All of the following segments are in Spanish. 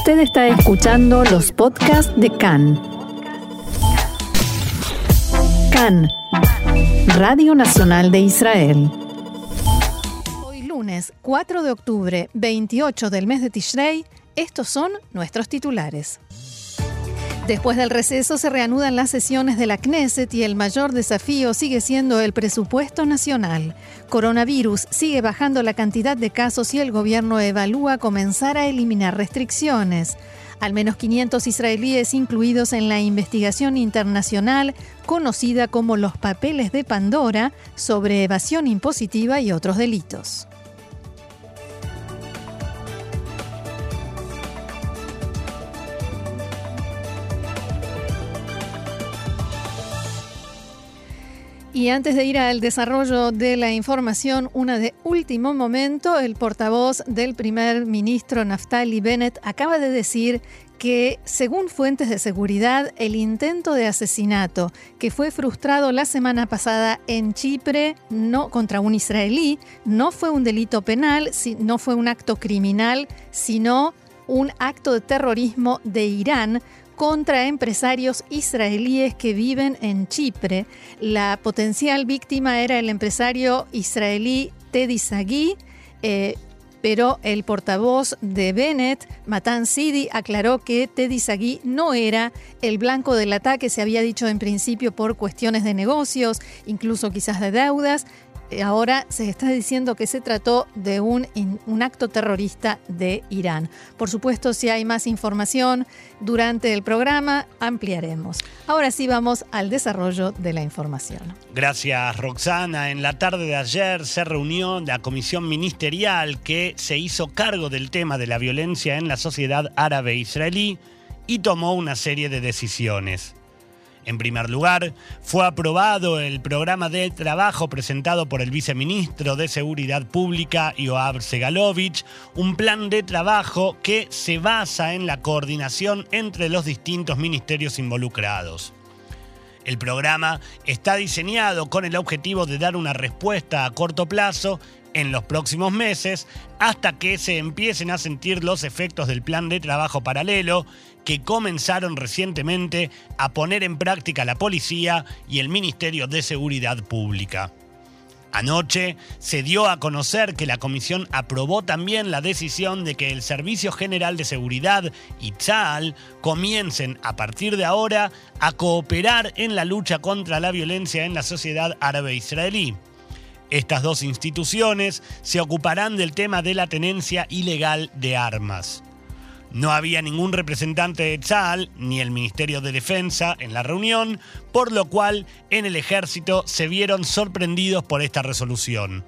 Usted está escuchando los podcasts de CAN. CAN, Radio Nacional de Israel. Hoy lunes 4 de octubre, 28 del mes de Tishrei, estos son nuestros titulares. Después del receso se reanudan las sesiones de la Knesset y el mayor desafío sigue siendo el presupuesto nacional. Coronavirus sigue bajando la cantidad de casos y el gobierno evalúa comenzar a eliminar restricciones. Al menos 500 israelíes incluidos en la investigación internacional conocida como los papeles de Pandora sobre evasión impositiva y otros delitos. Y antes de ir al desarrollo de la información, una de último momento, el portavoz del primer ministro Naftali Bennett acaba de decir que, según fuentes de seguridad, el intento de asesinato que fue frustrado la semana pasada en Chipre no contra un israelí no fue un delito penal, no fue un acto criminal, sino un acto de terrorismo de Irán contra empresarios israelíes que viven en Chipre. La potencial víctima era el empresario israelí Teddy Sagui. Eh, pero el portavoz de Bennett, Matan Sidi, aclaró que Teddy Sagui no era el blanco del ataque, se había dicho en principio por cuestiones de negocios, incluso quizás de deudas, ahora se está diciendo que se trató de un, un, acto terrorista de Irán. Por supuesto, si hay más información durante el programa, ampliaremos. Ahora sí vamos al desarrollo de la información. Gracias, Roxana. En la tarde de ayer se reunió la comisión ministerial que se hizo cargo del tema de la violencia en la sociedad árabe israelí y tomó una serie de decisiones. En primer lugar, fue aprobado el programa de trabajo presentado por el viceministro de Seguridad Pública, Yoav Segalovich, un plan de trabajo que se basa en la coordinación entre los distintos ministerios involucrados. El programa está diseñado con el objetivo de dar una respuesta a corto plazo en los próximos meses hasta que se empiecen a sentir los efectos del plan de trabajo paralelo que comenzaron recientemente a poner en práctica la policía y el Ministerio de Seguridad Pública. Anoche se dio a conocer que la comisión aprobó también la decisión de que el Servicio General de Seguridad y TSAL comiencen a partir de ahora a cooperar en la lucha contra la violencia en la sociedad árabe israelí. Estas dos instituciones se ocuparán del tema de la tenencia ilegal de armas. No había ningún representante de Tzal ni el Ministerio de Defensa en la reunión, por lo cual en el ejército se vieron sorprendidos por esta resolución.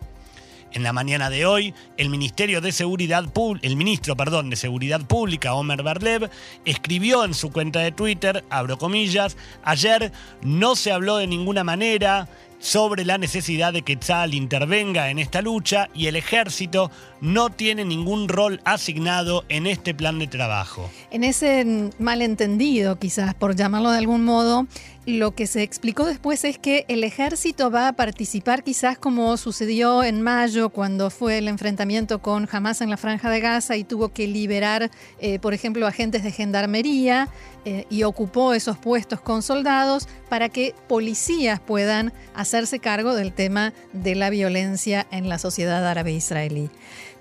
En la mañana de hoy, el Ministerio de Seguridad el ministro, perdón, de Seguridad Pública, Omer Barlev, escribió en su cuenta de Twitter, abro comillas, ayer no se habló de ninguna manera sobre la necesidad de que Tzal intervenga en esta lucha y el ejército no tiene ningún rol asignado en este plan de trabajo. En ese malentendido, quizás por llamarlo de algún modo, lo que se explicó después es que el ejército va a participar quizás como sucedió en mayo cuando fue el enfrentamiento con Hamas en la franja de Gaza y tuvo que liberar, eh, por ejemplo, agentes de gendarmería eh, y ocupó esos puestos con soldados para que policías puedan hacerse cargo del tema de la violencia en la sociedad árabe israelí.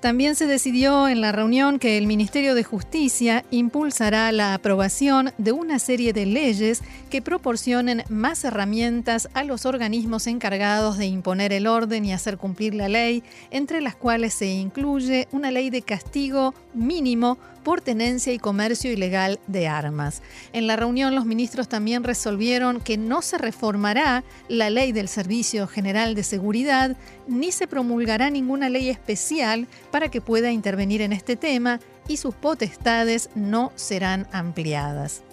También se decidió en la reunión que el Ministerio de Justicia impulsará la aprobación de una serie de leyes que proporcionen más herramientas a los organismos encargados de imponer el orden y hacer cumplir la ley, entre las cuales se incluye una ley de castigo mínimo por tenencia y comercio ilegal de armas. En la reunión los ministros también resolvieron que no se reformará la ley del Servicio General de Seguridad ni se promulgará ninguna ley especial para que pueda intervenir en este tema y sus potestades no serán ampliadas.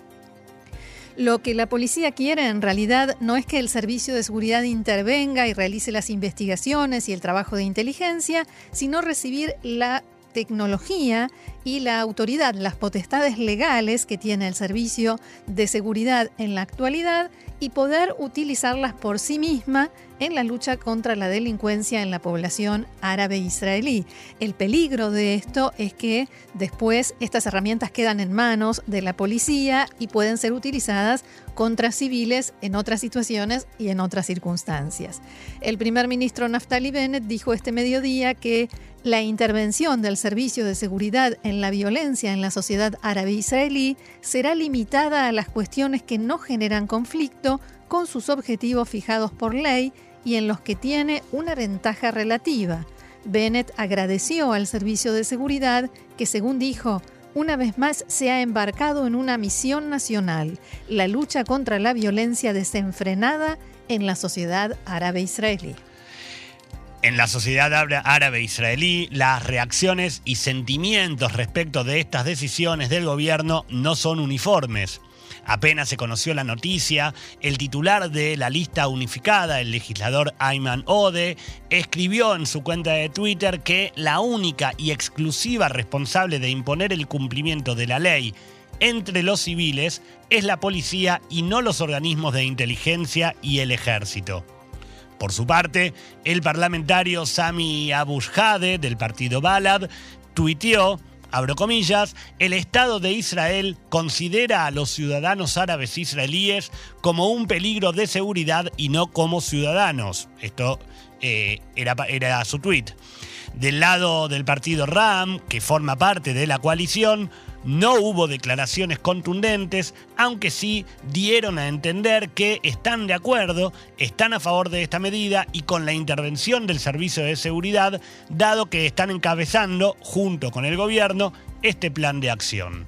Lo que la policía quiere en realidad no es que el servicio de seguridad intervenga y realice las investigaciones y el trabajo de inteligencia, sino recibir la tecnología y la autoridad, las potestades legales que tiene el Servicio de Seguridad en la actualidad y poder utilizarlas por sí misma en la lucha contra la delincuencia en la población árabe israelí. El peligro de esto es que después estas herramientas quedan en manos de la policía y pueden ser utilizadas contra civiles en otras situaciones y en otras circunstancias. El primer ministro Naftali Bennett dijo este mediodía que la intervención del Servicio de Seguridad en la violencia en la sociedad árabe israelí será limitada a las cuestiones que no generan conflicto con sus objetivos fijados por ley y en los que tiene una ventaja relativa. Bennett agradeció al Servicio de Seguridad que, según dijo, una vez más se ha embarcado en una misión nacional, la lucha contra la violencia desenfrenada en la sociedad árabe israelí. En la sociedad árabe israelí, las reacciones y sentimientos respecto de estas decisiones del gobierno no son uniformes. Apenas se conoció la noticia, el titular de la lista unificada, el legislador Ayman Ode, escribió en su cuenta de Twitter que la única y exclusiva responsable de imponer el cumplimiento de la ley entre los civiles es la policía y no los organismos de inteligencia y el ejército. Por su parte, el parlamentario Sami Abushade del partido Balad tuiteó abro comillas, el Estado de Israel considera a los ciudadanos árabes israelíes como un peligro de seguridad y no como ciudadanos. Esto eh, era, era su tuit. Del lado del partido RAM, que forma parte de la coalición, no hubo declaraciones contundentes, aunque sí dieron a entender que están de acuerdo, están a favor de esta medida y con la intervención del Servicio de Seguridad, dado que están encabezando, junto con el gobierno, este plan de acción.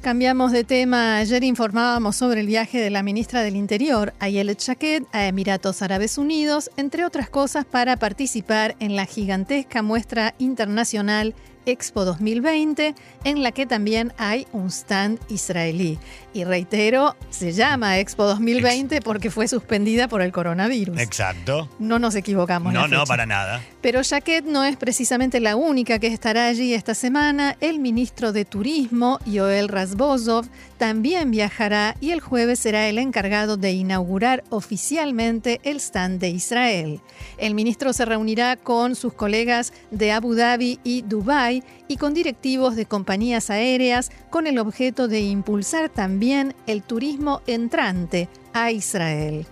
Cambiamos de tema. Ayer informábamos sobre el viaje de la ministra del Interior, Ayelet Shaked, a Emiratos Árabes Unidos, entre otras cosas para participar en la gigantesca muestra internacional Expo 2020, en la que también hay un stand israelí. Y reitero, se llama Expo 2020 porque fue suspendida por el coronavirus. Exacto. No nos equivocamos. No, no, para nada. Pero Jaquet no es precisamente la única que estará allí esta semana. El ministro de Turismo, Yoel Razbozov, también viajará y el jueves será el encargado de inaugurar oficialmente el stand de Israel. El ministro se reunirá con sus colegas de Abu Dhabi y Dubái y con directivos de compañías aéreas con el objeto de impulsar también el turismo entrante a Israel.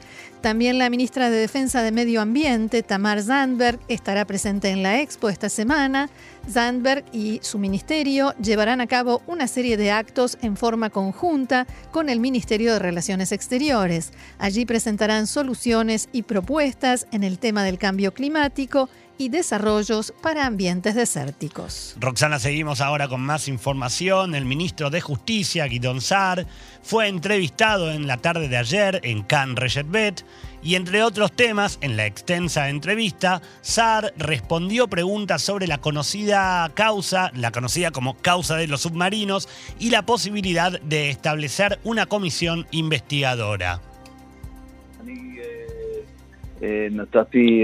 También la ministra de Defensa de Medio Ambiente, Tamar Zandberg, estará presente en la expo esta semana. Zandberg y su ministerio llevarán a cabo una serie de actos en forma conjunta con el Ministerio de Relaciones Exteriores. Allí presentarán soluciones y propuestas en el tema del cambio climático y desarrollos para ambientes desérticos. Roxana, seguimos ahora con más información. El ministro de Justicia, Guidon Sar, fue entrevistado en la tarde de ayer en Cannes Bet y entre otros temas, en la extensa entrevista, Sar respondió preguntas sobre la conocida causa, la conocida como causa de los submarinos, y la posibilidad de establecer una comisión investigadora. נתתי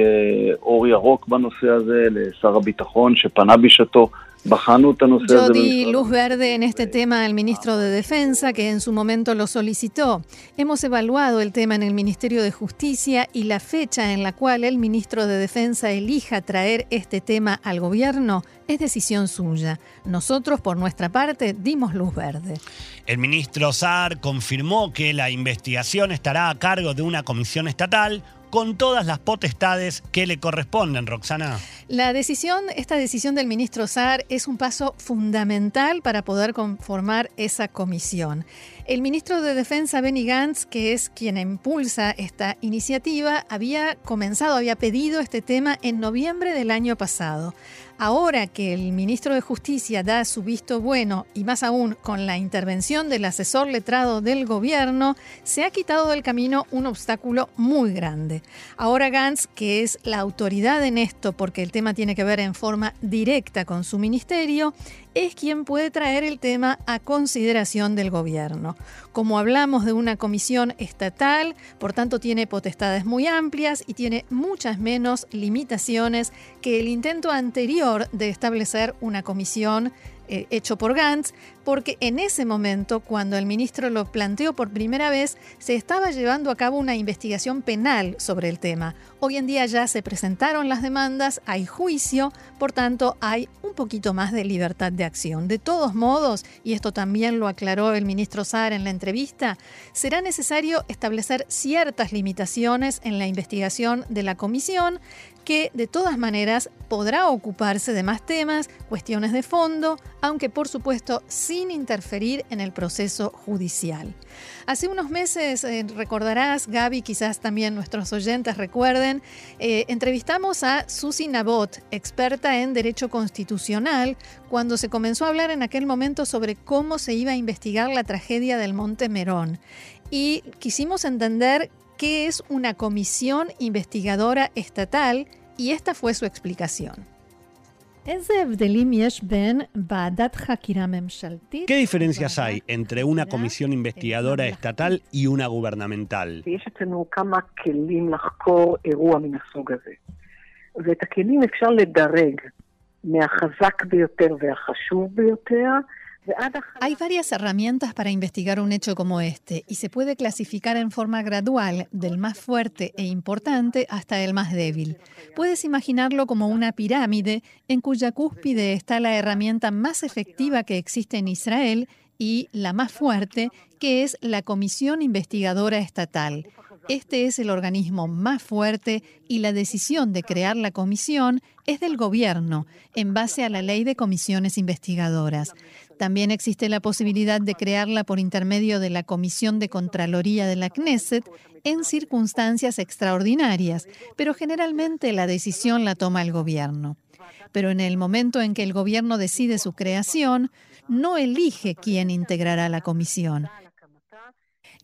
אור ירוק בנושא הזה לשר הביטחון שפנה בשעתו Yo di luz verde en este tema al ministro de Defensa, que en su momento lo solicitó. Hemos evaluado el tema en el Ministerio de Justicia y la fecha en la cual el ministro de Defensa elija traer este tema al gobierno es decisión suya. Nosotros, por nuestra parte, dimos luz verde. El ministro Saar confirmó que la investigación estará a cargo de una comisión estatal con todas las potestades que le corresponden, Roxana. La decisión, esta decisión del ministro Saar es un paso fundamental para poder conformar esa comisión. El ministro de Defensa, Benny Gantz, que es quien impulsa esta iniciativa, había comenzado, había pedido este tema en noviembre del año pasado. Ahora que el ministro de Justicia da su visto bueno y más aún con la intervención del asesor letrado del gobierno, se ha quitado del camino un obstáculo muy grande. Ahora Gantz, que es la autoridad en esto porque el tema tiene que ver en forma directa con su ministerio, es quien puede traer el tema a consideración del gobierno. Como hablamos de una comisión estatal, por tanto tiene potestades muy amplias y tiene muchas menos limitaciones que el intento anterior de establecer una comisión eh, hecho por Gantz, porque en ese momento, cuando el ministro lo planteó por primera vez, se estaba llevando a cabo una investigación penal sobre el tema. Hoy en día ya se presentaron las demandas, hay juicio, por tanto hay un poquito más de libertad de acción. De todos modos, y esto también lo aclaró el ministro Saar en la entrevista, será necesario establecer ciertas limitaciones en la investigación de la comisión que de todas maneras podrá ocuparse de más temas, cuestiones de fondo, aunque por supuesto sin interferir en el proceso judicial. Hace unos meses, eh, recordarás, Gaby, quizás también nuestros oyentes recuerden, eh, entrevistamos a Susi Nabot, experta en Derecho Constitucional, cuando se comenzó a hablar en aquel momento sobre cómo se iba a investigar la tragedia del Monte Merón. Y quisimos entender qué es una comisión investigadora estatal y esta fue su explicación. ¿Qué diferencias hay entre una comisión investigadora estatal y una gubernamental? Hay varias herramientas para investigar un hecho como este y se puede clasificar en forma gradual del más fuerte e importante hasta el más débil. Puedes imaginarlo como una pirámide en cuya cúspide está la herramienta más efectiva que existe en Israel y la más fuerte, que es la Comisión Investigadora Estatal. Este es el organismo más fuerte y la decisión de crear la comisión es del gobierno, en base a la ley de comisiones investigadoras. También existe la posibilidad de crearla por intermedio de la Comisión de Contraloría de la Knesset en circunstancias extraordinarias, pero generalmente la decisión la toma el gobierno. Pero en el momento en que el gobierno decide su creación, no elige quién integrará la comisión.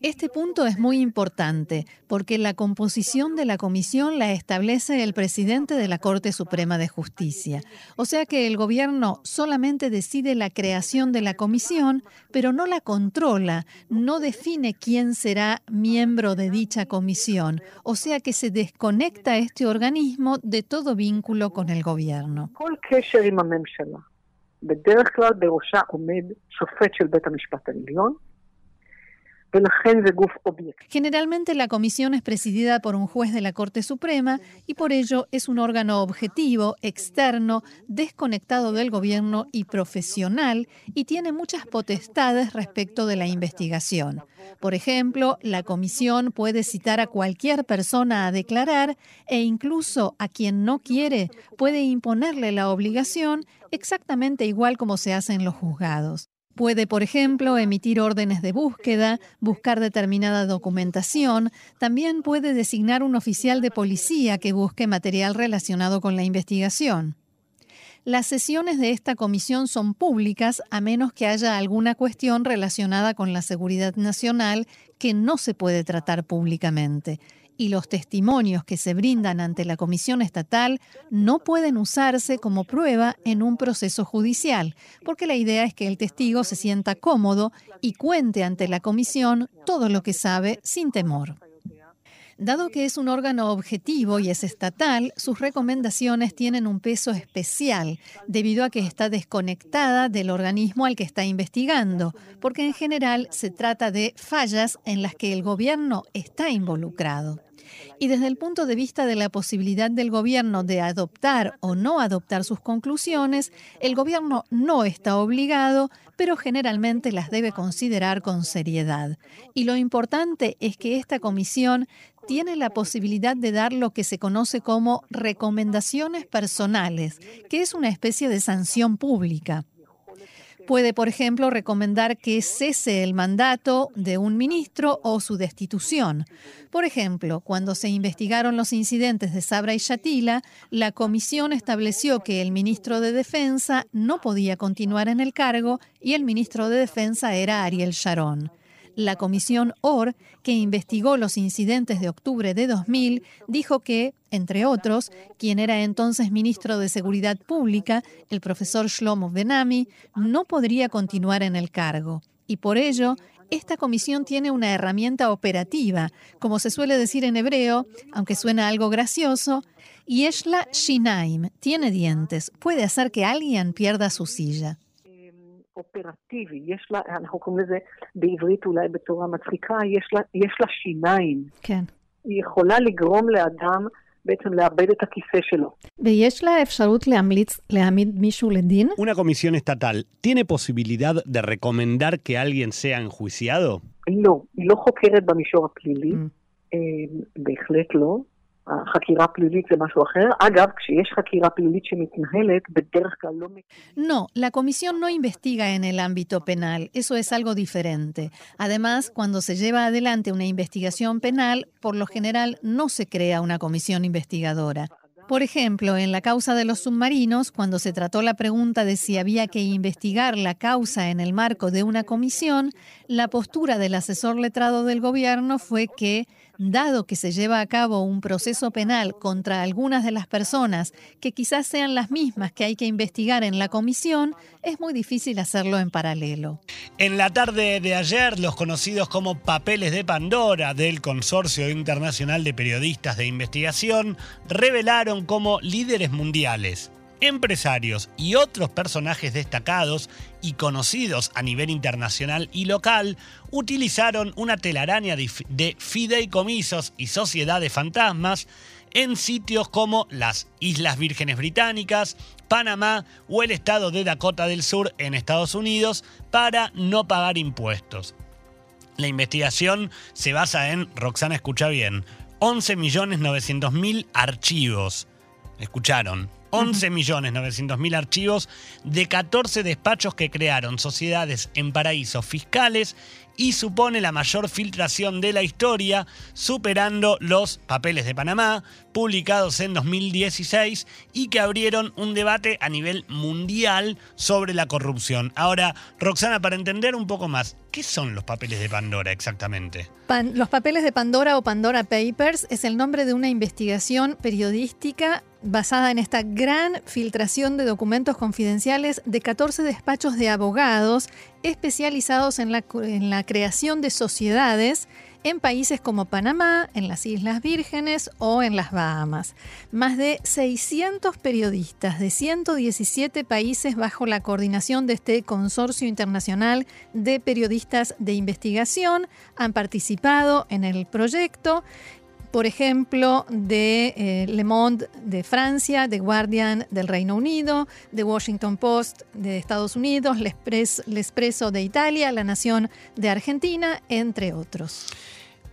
Este punto es muy importante porque la composición de la comisión la establece el presidente de la Corte Suprema de Justicia. O sea que el gobierno solamente decide la creación de la comisión, pero no la controla, no define quién será miembro de dicha comisión. O sea que se desconecta este organismo de todo vínculo con el gobierno. Generalmente la comisión es presidida por un juez de la Corte Suprema y por ello es un órgano objetivo, externo, desconectado del gobierno y profesional y tiene muchas potestades respecto de la investigación. Por ejemplo, la comisión puede citar a cualquier persona a declarar e incluso a quien no quiere puede imponerle la obligación exactamente igual como se hace en los juzgados. Puede, por ejemplo, emitir órdenes de búsqueda, buscar determinada documentación, también puede designar un oficial de policía que busque material relacionado con la investigación. Las sesiones de esta comisión son públicas a menos que haya alguna cuestión relacionada con la seguridad nacional que no se puede tratar públicamente y los testimonios que se brindan ante la Comisión Estatal no pueden usarse como prueba en un proceso judicial, porque la idea es que el testigo se sienta cómodo y cuente ante la Comisión todo lo que sabe sin temor. Dado que es un órgano objetivo y es estatal, sus recomendaciones tienen un peso especial debido a que está desconectada del organismo al que está investigando, porque en general se trata de fallas en las que el gobierno está involucrado. Y desde el punto de vista de la posibilidad del gobierno de adoptar o no adoptar sus conclusiones, el gobierno no está obligado, pero generalmente las debe considerar con seriedad. Y lo importante es que esta comisión tiene la posibilidad de dar lo que se conoce como recomendaciones personales, que es una especie de sanción pública. Puede, por ejemplo, recomendar que cese el mandato de un ministro o su destitución. Por ejemplo, cuando se investigaron los incidentes de Sabra y Shatila, la comisión estableció que el ministro de Defensa no podía continuar en el cargo y el ministro de Defensa era Ariel Sharon. La comisión OR, que investigó los incidentes de octubre de 2000, dijo que, entre otros, quien era entonces ministro de Seguridad Pública, el profesor Shlomo Benami, no podría continuar en el cargo. Y por ello, esta comisión tiene una herramienta operativa, como se suele decir en hebreo, aunque suena algo gracioso, y es Shinaim, tiene dientes, puede hacer que alguien pierda su silla. כן. בעצם לאבד את הכיסא שלו. ¿Veis la posibilidad ¿Una comisión estatal tiene posibilidad de recomendar que alguien sea enjuiciado? No, no חוקרת במישור הפלילי, בהחלט לא. No, la comisión no investiga en el ámbito penal, eso es algo diferente. Además, cuando se lleva adelante una investigación penal, por lo general no se crea una comisión investigadora. Por ejemplo, en la causa de los submarinos, cuando se trató la pregunta de si había que investigar la causa en el marco de una comisión, la postura del asesor letrado del gobierno fue que, dado que se lleva a cabo un proceso penal contra algunas de las personas que quizás sean las mismas que hay que investigar en la comisión, es muy difícil hacerlo en paralelo. En la tarde de ayer, los conocidos como papeles de Pandora del Consorcio Internacional de Periodistas de Investigación revelaron como líderes mundiales, empresarios y otros personajes destacados y conocidos a nivel internacional y local utilizaron una telaraña de fi- de fideicomisos y sociedades fantasmas en sitios como las Islas Vírgenes Británicas, Panamá o el estado de Dakota del Sur en Estados Unidos para no pagar impuestos. La investigación se basa en, Roxana escucha bien, 11.900.000 archivos. ¿Escucharon? 11.900.000 archivos de 14 despachos que crearon sociedades en paraísos fiscales y supone la mayor filtración de la historia, superando los papeles de Panamá, publicados en 2016 y que abrieron un debate a nivel mundial sobre la corrupción. Ahora, Roxana, para entender un poco más, ¿qué son los papeles de Pandora exactamente? Pan- los papeles de Pandora o Pandora Papers es el nombre de una investigación periodística basada en esta gran filtración de documentos confidenciales de 14 despachos de abogados especializados en la, creación de sociedades en países como Panamá, en las Islas Vírgenes o en las Bahamas. Más de 600 periodistas de 117 países bajo la coordinación de este consorcio internacional de periodistas de investigación han participado en el proyecto. Por ejemplo, de eh, Le Monde de Francia, The Guardian del Reino Unido, The Washington Post de Estados Unidos, L'Espres- L'Espresso de Italia, La Nación de Argentina, entre otros.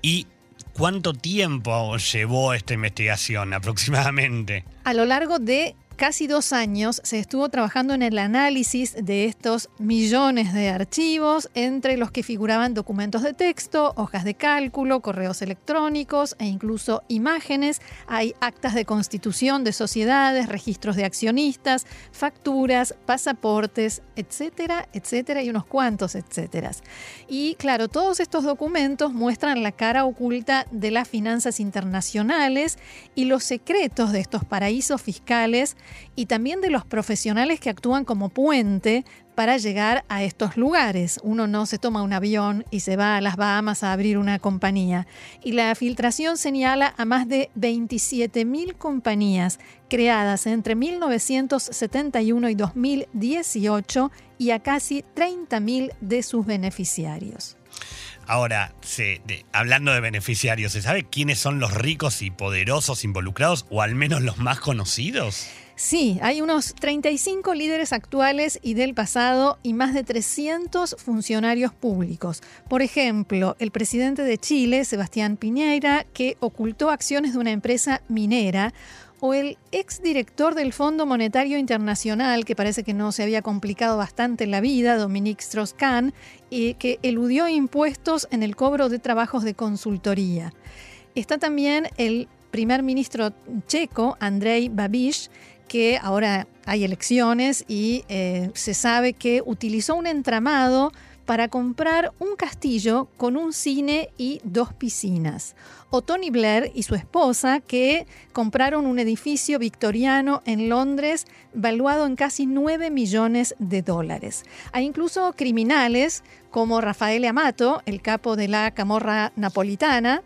¿Y cuánto tiempo llevó esta investigación aproximadamente? A lo largo de casi dos años se estuvo trabajando en el análisis de estos millones de archivos, entre los que figuraban documentos de texto, hojas de cálculo, correos electrónicos e incluso imágenes. Hay actas de constitución de sociedades, registros de accionistas, facturas, pasaportes, etcétera, etcétera, y unos cuantos etcéteras. Y claro, todos estos documentos muestran la cara oculta de las finanzas internacionales y los secretos de estos paraísos fiscales y también de los profesionales que actúan como puente para llegar a estos lugares. Uno no se toma un avión y se va a las Bahamas a abrir una compañía. Y la filtración señala a más de 27.000 compañías creadas entre 1971 y 2018 y a casi 30.000 de sus beneficiarios. Ahora, hablando de beneficiarios, ¿se sabe quiénes son los ricos y poderosos involucrados o al menos los más conocidos? Sí, hay unos 35 líderes actuales y del pasado y más de 300 funcionarios públicos. Por ejemplo, el presidente de Chile, Sebastián Piñera, que ocultó acciones de una empresa minera, o el exdirector del Fondo Monetario Internacional, que parece que no se había complicado bastante la vida, Dominique Strauss-Kahn, que eludió impuestos en el cobro de trabajos de consultoría. Está también el primer ministro checo, Andrei Babiš, que ahora hay elecciones y eh, se sabe que utilizó un entramado para comprar un castillo con un cine y dos piscinas. O Tony Blair y su esposa que compraron un edificio victoriano en Londres valuado en casi 9 millones de dólares. Hay incluso criminales como Rafael Amato, el capo de la camorra napolitana,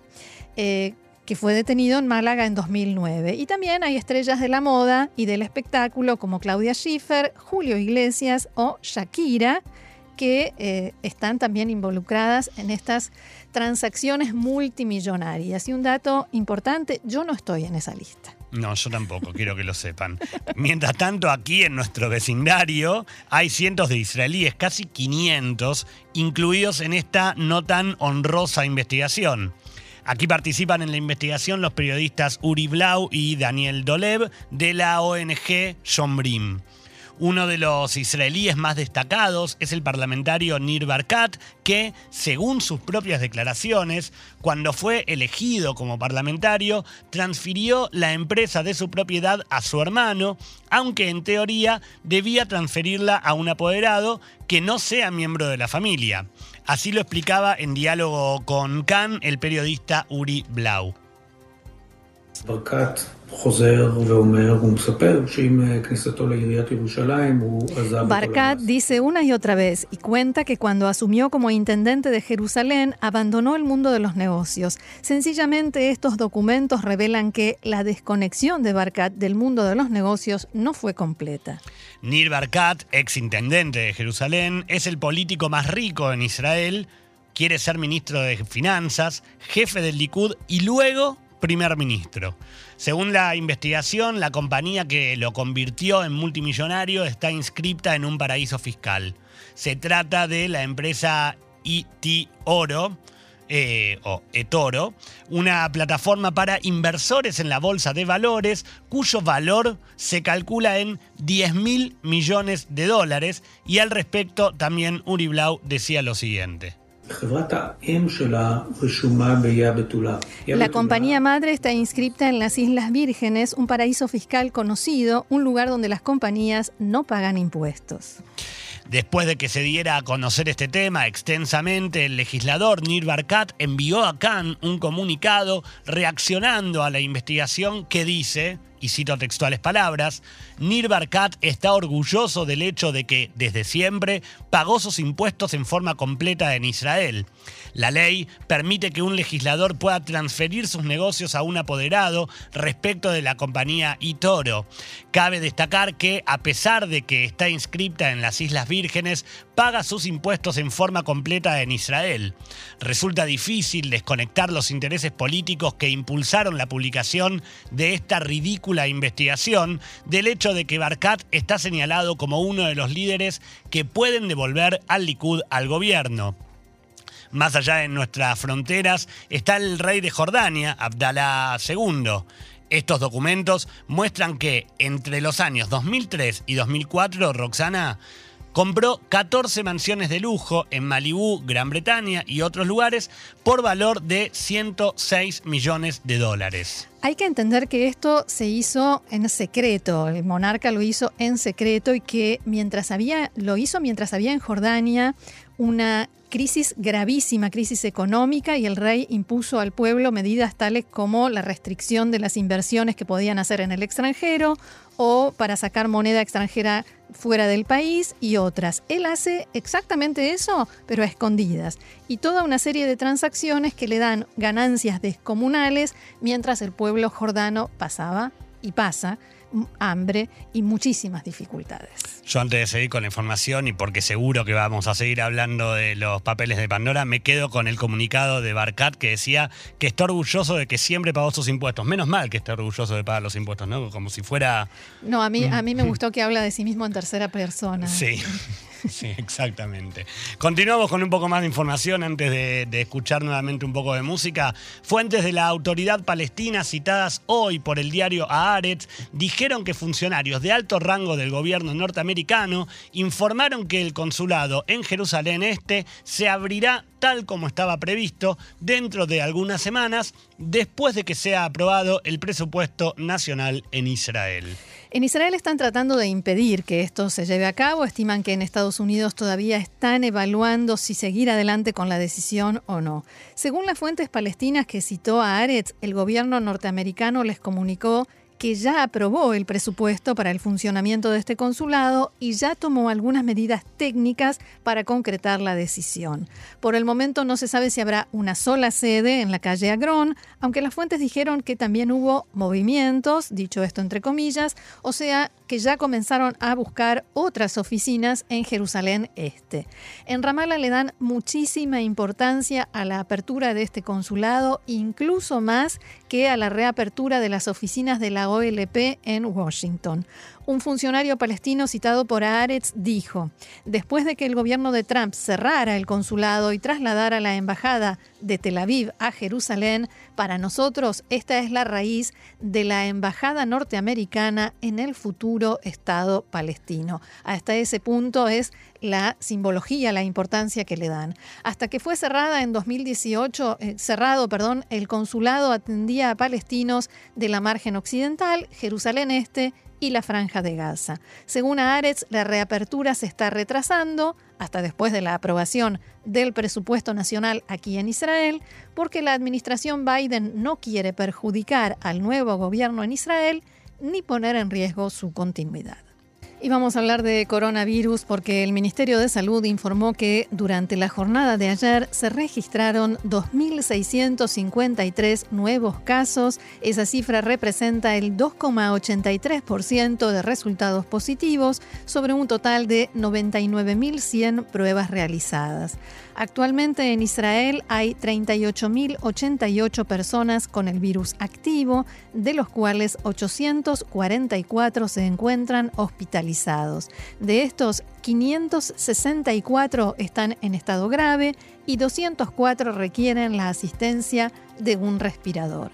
eh, que fue detenido en Málaga en 2009. Y también hay estrellas de la moda y del espectáculo como Claudia Schiffer, Julio Iglesias o Shakira, que eh, están también involucradas en estas transacciones multimillonarias. Y un dato importante, yo no estoy en esa lista. No, yo tampoco, quiero que lo sepan. Mientras tanto, aquí en nuestro vecindario hay cientos de israelíes, casi 500, incluidos en esta no tan honrosa investigación. Aquí participan en la investigación los periodistas Uri Blau y Daniel Dolev de la ONG Shombrim. Uno de los israelíes más destacados es el parlamentario Nir Barkat, que, según sus propias declaraciones, cuando fue elegido como parlamentario, transfirió la empresa de su propiedad a su hermano, aunque en teoría debía transferirla a un apoderado que no sea miembro de la familia. Así lo explicaba en diálogo con Khan el periodista Uri Blau. Barkat dice una y otra vez y cuenta que cuando asumió como intendente de Jerusalén abandonó el mundo de los negocios. Sencillamente estos documentos revelan que la desconexión de Barkat del mundo de los negocios no fue completa. Nir Barkat, ex intendente de Jerusalén, es el político más rico en Israel, quiere ser ministro de Finanzas, jefe del Likud y luego primer ministro. Según la investigación, la compañía que lo convirtió en multimillonario está inscripta en un paraíso fiscal. Se trata de la empresa IT Oro. Eh, o eToro, una plataforma para inversores en la bolsa de valores cuyo valor se calcula en 10 mil millones de dólares y al respecto también Uri Blau decía lo siguiente. La compañía madre está inscripta en las Islas Vírgenes, un paraíso fiscal conocido, un lugar donde las compañías no pagan impuestos. Después de que se diera a conocer este tema extensamente, el legislador Nir Barkat envió a Khan un comunicado reaccionando a la investigación que dice, y cito textuales palabras, Nir Barkat está orgulloso del hecho de que, desde siempre, pagó sus impuestos en forma completa en Israel. La ley permite que un legislador pueda transferir sus negocios a un apoderado respecto de la compañía Itoro. Cabe destacar que, a pesar de que está inscripta en las Islas Vírgenes, paga sus impuestos en forma completa en Israel. Resulta difícil desconectar los intereses políticos que impulsaron la publicación de esta ridícula investigación del hecho de que Barkat está señalado como uno de los líderes que pueden devolver al Likud al gobierno. Más allá de nuestras fronteras está el rey de Jordania, Abdallah II. Estos documentos muestran que entre los años 2003 y 2004, Roxana compró 14 mansiones de lujo en Malibú, Gran Bretaña y otros lugares por valor de 106 millones de dólares. Hay que entender que esto se hizo en secreto, el monarca lo hizo en secreto y que mientras había, lo hizo mientras había en Jordania una crisis gravísima, crisis económica, y el rey impuso al pueblo medidas tales como la restricción de las inversiones que podían hacer en el extranjero o para sacar moneda extranjera fuera del país y otras. Él hace exactamente eso, pero a escondidas. Y toda una serie de transacciones que le dan ganancias descomunales mientras el pueblo jordano pasaba y pasa hambre y muchísimas dificultades. Yo antes de seguir con la información y porque seguro que vamos a seguir hablando de los papeles de Pandora, me quedo con el comunicado de Barcat que decía que está orgulloso de que siempre pagó sus impuestos. Menos mal que está orgulloso de pagar los impuestos, ¿no? Como si fuera... No, a mí, a mí me gustó que habla de sí mismo en tercera persona. Sí. Sí, exactamente. Continuamos con un poco más de información antes de, escuchar nuevamente un poco de música. Fuentes de la autoridad palestina citadas hoy por el diario Haaretz dijeron que funcionarios de alto rango del gobierno norteamericano informaron que el consulado en Jerusalén Este se abrirá tal como estaba previsto dentro de algunas semanas después de que sea aprobado el presupuesto nacional en Israel. En Israel están tratando de impedir que esto se lleve a cabo. Estiman que en Estados Unidos todavía están evaluando si seguir adelante con la decisión o no. Según las fuentes palestinas que citó a Aretz, el gobierno norteamericano les comunicó que ya aprobó el presupuesto para el funcionamiento de este consulado y ya tomó algunas medidas técnicas para concretar la decisión. Por el momento no se sabe si habrá una sola sede en la calle Agrón, aunque las fuentes dijeron que también hubo movimientos, dicho esto entre comillas, o sea, que ya comenzaron a buscar otras oficinas en Jerusalén Este. En Ramallah le dan muchísima importancia a la apertura de este consulado, incluso más que a la reapertura de las oficinas de la OLP en Washington. Un funcionario palestino citado por Aretz dijo, después de que el gobierno de Trump cerrara el consulado y trasladara la embajada de Tel Aviv a Jerusalén, para nosotros esta es la raíz de la embajada norteamericana en el futuro Estado palestino. Hasta ese punto es la simbología, la importancia que le dan. Hasta que fue cerrada en 2018, eh, cerrado, perdón, el consulado atendía a palestinos de la margen occidental, Jerusalén Este y la franja de Gaza. Según Aretz, la reapertura se está retrasando hasta después de la aprobación del presupuesto nacional aquí en Israel, porque la administración Biden no quiere perjudicar al nuevo gobierno en Israel ni poner en riesgo su continuidad. Y vamos a hablar de coronavirus porque el Ministerio de Salud informó que durante la jornada de ayer se registraron 2.653 nuevos casos. Esa cifra representa el 2,83% de resultados positivos sobre un total de 99.100 pruebas realizadas. Actualmente en Israel hay 38.088 personas con el virus activo, de los cuales 844 se encuentran hospitalizados. De estos, 564 están en estado grave y 204 requieren la asistencia de un respirador.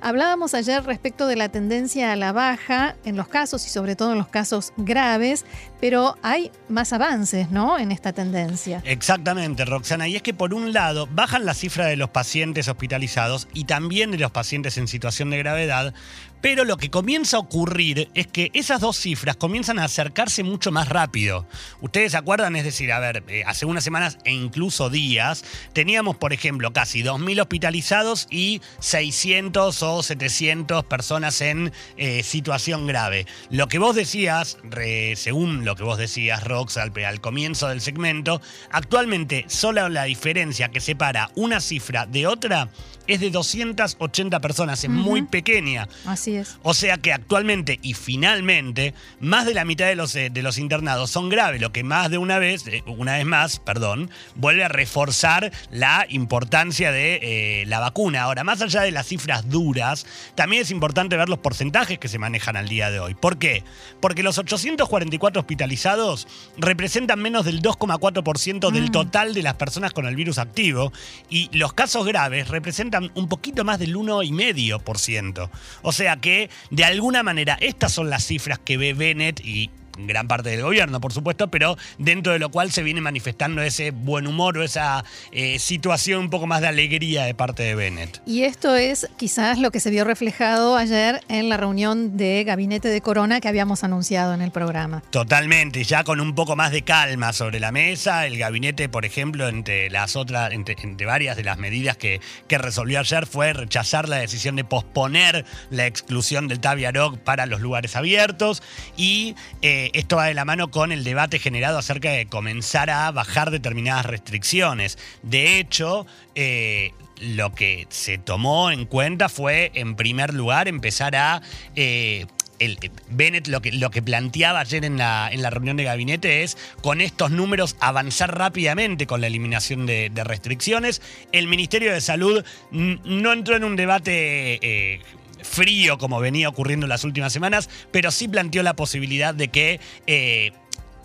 Hablábamos ayer respecto de la tendencia a la baja en los casos y sobre todo en los casos graves, pero hay más avances, ¿no? En esta tendencia. Exactamente, Roxana. Y es que por un lado bajan la cifra de los pacientes hospitalizados y también de los pacientes en situación de gravedad, pero lo que comienza a ocurrir es que esas dos cifras comienzan a acercarse mucho más rápido. Ustedes se acuerdan, es decir, a ver, eh, hace unas semanas e incluso días, teníamos, por ejemplo, casi 2.000 hospitalizados y 600 o 700 personas en eh, situación grave. Lo que vos decías, según lo que vos decías, Rox, al, al comienzo del segmento, actualmente solo la diferencia que separa una cifra de otra es de 280 personas, es muy pequeña. Así es. O sea que actualmente y finalmente, más de la mitad de los, eh, de los internados son graves, lo que más de una vez, una vez más, perdón, vuelve a reforzar la importancia de eh, la vacuna. Ahora, más allá de las cifras duras, también es importante ver los porcentajes que se manejan al día de hoy. ¿Por qué? Porque los 844 hospitalizados representan menos del 2,4% del mm. total de las personas con el virus activo y los casos graves representan un poquito más del 1,5%. O sea que, de alguna manera, estas son las cifras que ve Bennett y gran parte del gobierno, por supuesto, pero dentro de lo cual se viene manifestando ese buen humor o esa eh, situación un poco más de alegría de parte de Bennett. Y esto es quizás lo que se vio reflejado ayer en la reunión de gabinete de Corona que habíamos anunciado en el programa. Totalmente, ya con un poco más de calma sobre la mesa, el gabinete, por ejemplo, entre las otras, entre, varias de las medidas que, que resolvió ayer fue rechazar la decisión de posponer la exclusión del Taviarog para los lugares abiertos y eh, esto va de la mano con el debate generado acerca de comenzar a bajar determinadas restricciones. De hecho, eh, lo que se tomó en cuenta fue, en primer lugar, empezar a... Eh, el, Bennett lo que, lo que planteaba ayer en la, en la, reunión de gabinete es con estos números avanzar rápidamente con la eliminación de, restricciones. El Ministerio de Salud no entró en un debate eh, frío como venía ocurriendo en las últimas semanas, pero sí planteó la posibilidad de que eh,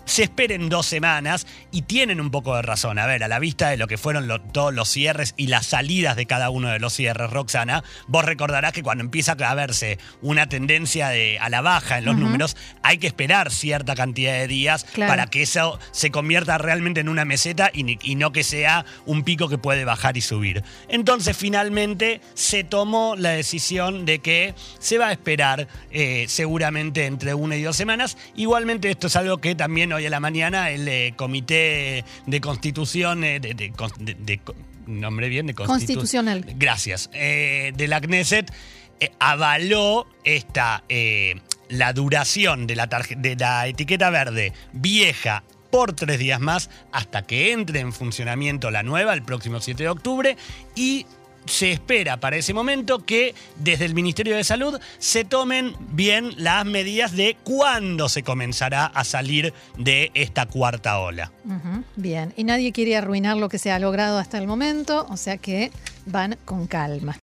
se esperen dos semanas y tienen un poco de razón. A ver, a la vista de lo que fueron todos los cierres y las salidas de cada uno de los cierres, Roxana, vos recordarás que cuando empieza a verse una tendencia de, a la baja en los números, hay que esperar cierta cantidad de días para que eso se convierta realmente en una meseta y, no que sea un pico que puede bajar y subir. Entonces, finalmente se tomó la decisión de que se va a esperar eh, seguramente entre una y dos semanas. Igualmente, esto es algo que también hoy a la mañana el eh, Comité de Constitución, eh, de, nombre bien, de Constitucional. Gracias. Eh, de la Knesset avaló esta, la duración de la, de la etiqueta verde vieja por tres días más hasta que entre en funcionamiento la nueva el próximo 7 de octubre y se espera para ese momento que desde el Ministerio de Salud se tomen bien las medidas de cuándo se comenzará a salir de esta cuarta ola. Bien, y nadie quiere arruinar lo que se ha logrado hasta el momento, o sea que van con calma.